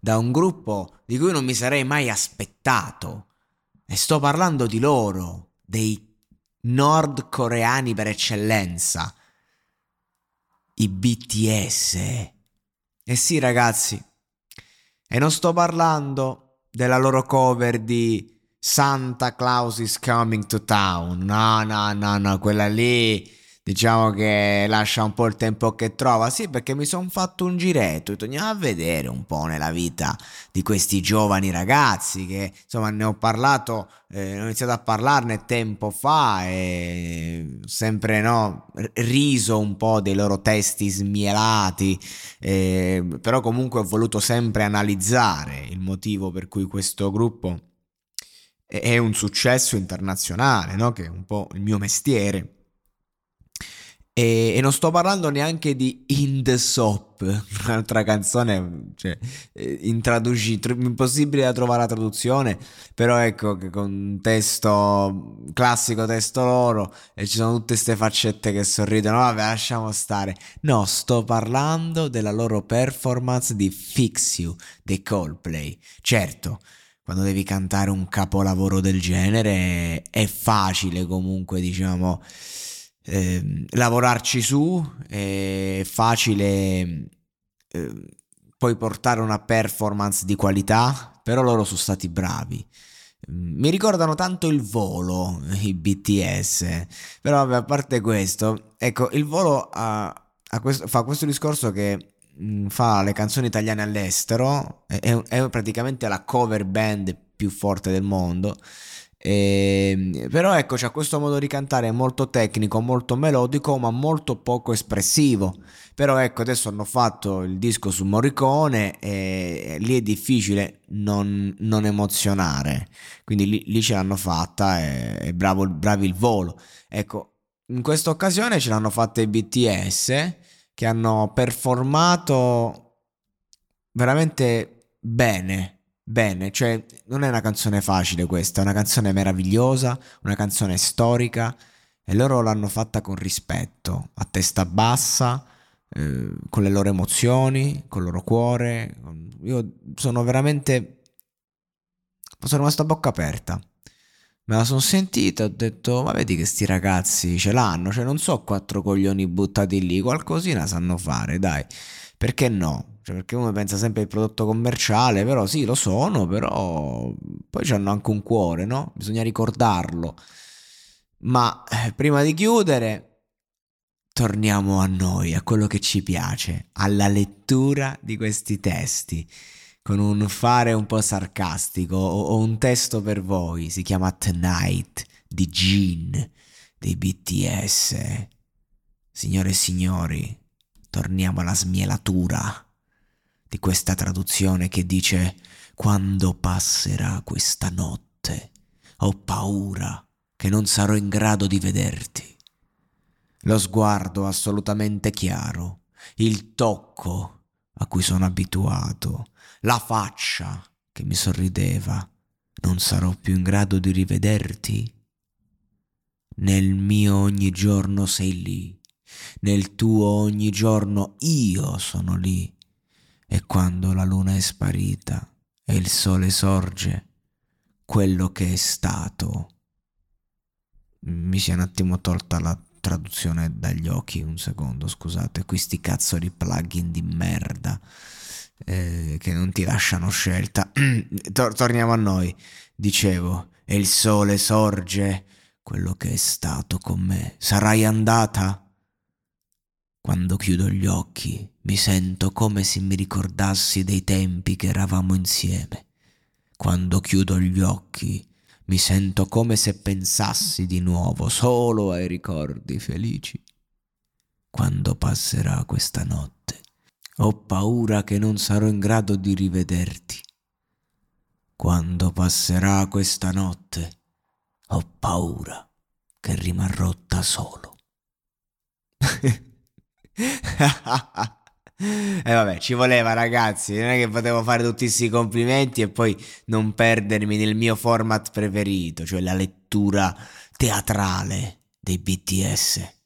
da un gruppo di cui non mi sarei mai aspettato. E sto parlando di loro, dei nordcoreani per eccellenza, i BTS. E sì ragazzi, e non sto parlando della loro cover di Santa Claus is coming to town. No, no, no, no, quella lì diciamo che lascia un po' il tempo che trova. Sì, perché mi sono fatto un giretto, andiamo a vedere un po' nella vita di questi giovani ragazzi che insomma ne ho parlato, eh, ho iniziato a parlarne tempo fa e sempre no, riso un po' dei loro testi smielati, eh, però comunque ho voluto sempre analizzare il motivo per cui questo gruppo è un successo internazionale, no? che è un po' il mio mestiere e, e, non sto parlando neanche di In the Soap, un'altra canzone, cioè, eh, intraduci- impossibile da trovare la traduzione, però ecco che con un testo, classico testo loro, e ci sono tutte queste faccette che sorridono, vabbè lasciamo stare. No, sto parlando della loro performance di Fix You dei Coldplay. Certo, quando devi cantare un capolavoro del genere è facile comunque, diciamo eh, lavorarci su, è facile eh, poi portare una performance di qualità, però loro sono stati bravi. Mi ricordano tanto il volo, i BTS, però vabbè, a parte questo, ecco, il volo ha, ha questo, fa questo discorso che mh, fa le canzoni italiane all'estero, è, è praticamente la cover band più forte del mondo e, ehm, però ecco, c'è questo modo di cantare molto tecnico, molto melodico, ma molto poco espressivo. Però ecco, adesso hanno fatto il disco su Morricone e lì è difficile non, non emozionare. Quindi lì, lì, ce l'hanno fatta e, e bravo, bravi il volo. Ecco, in questa occasione ce l'hanno fatta i BTS che hanno performato veramente bene bene, cioè non è una canzone facile questa, è una canzone meravigliosa, una canzone storica e loro l'hanno fatta con rispetto, a testa bassa, eh, con le loro emozioni, con il loro cuore. Io sono veramente... sono rimasto a bocca aperta. Me la sono sentita, ho detto, ma vedi che sti ragazzi ce l'hanno, cioè non so quattro coglioni buttati lì, qualcosina sanno fare, dai, perché no? Cioè, perché uno pensa sempre al prodotto commerciale, però sì, lo sono, però poi hanno anche un cuore, no? Bisogna ricordarlo. Ma eh, prima di chiudere, torniamo a noi, a quello che ci piace, alla lettura di questi testi, con un fare un po' sarcastico. Ho, ho un testo per voi, si chiama Tonight di Gene dei BTS. Signore e signori, torniamo alla smielatura questa traduzione che dice quando passerà questa notte ho paura che non sarò in grado di vederti. Lo sguardo assolutamente chiaro, il tocco a cui sono abituato, la faccia che mi sorrideva, non sarò più in grado di rivederti? Nel mio ogni giorno sei lì, nel tuo ogni giorno io sono lì e quando la luna è sparita e il sole sorge, quello che è stato. Mi si è un attimo tolta la traduzione dagli occhi, un secondo, scusate, questi cazzo di plugin di merda eh, che non ti lasciano scelta. Tor- torniamo a noi, dicevo, e il sole sorge, quello che è stato con me. Sarai andata? Quando chiudo gli occhi mi sento come se mi ricordassi dei tempi che eravamo insieme. Quando chiudo gli occhi mi sento come se pensassi di nuovo solo ai ricordi felici. Quando passerà questa notte, ho paura che non sarò in grado di rivederti. Quando passerà questa notte, ho paura che rimarrò da solo. E eh vabbè, ci voleva ragazzi, non è che potevo fare tutti questi complimenti e poi non perdermi nel mio format preferito, cioè la lettura teatrale dei BTS.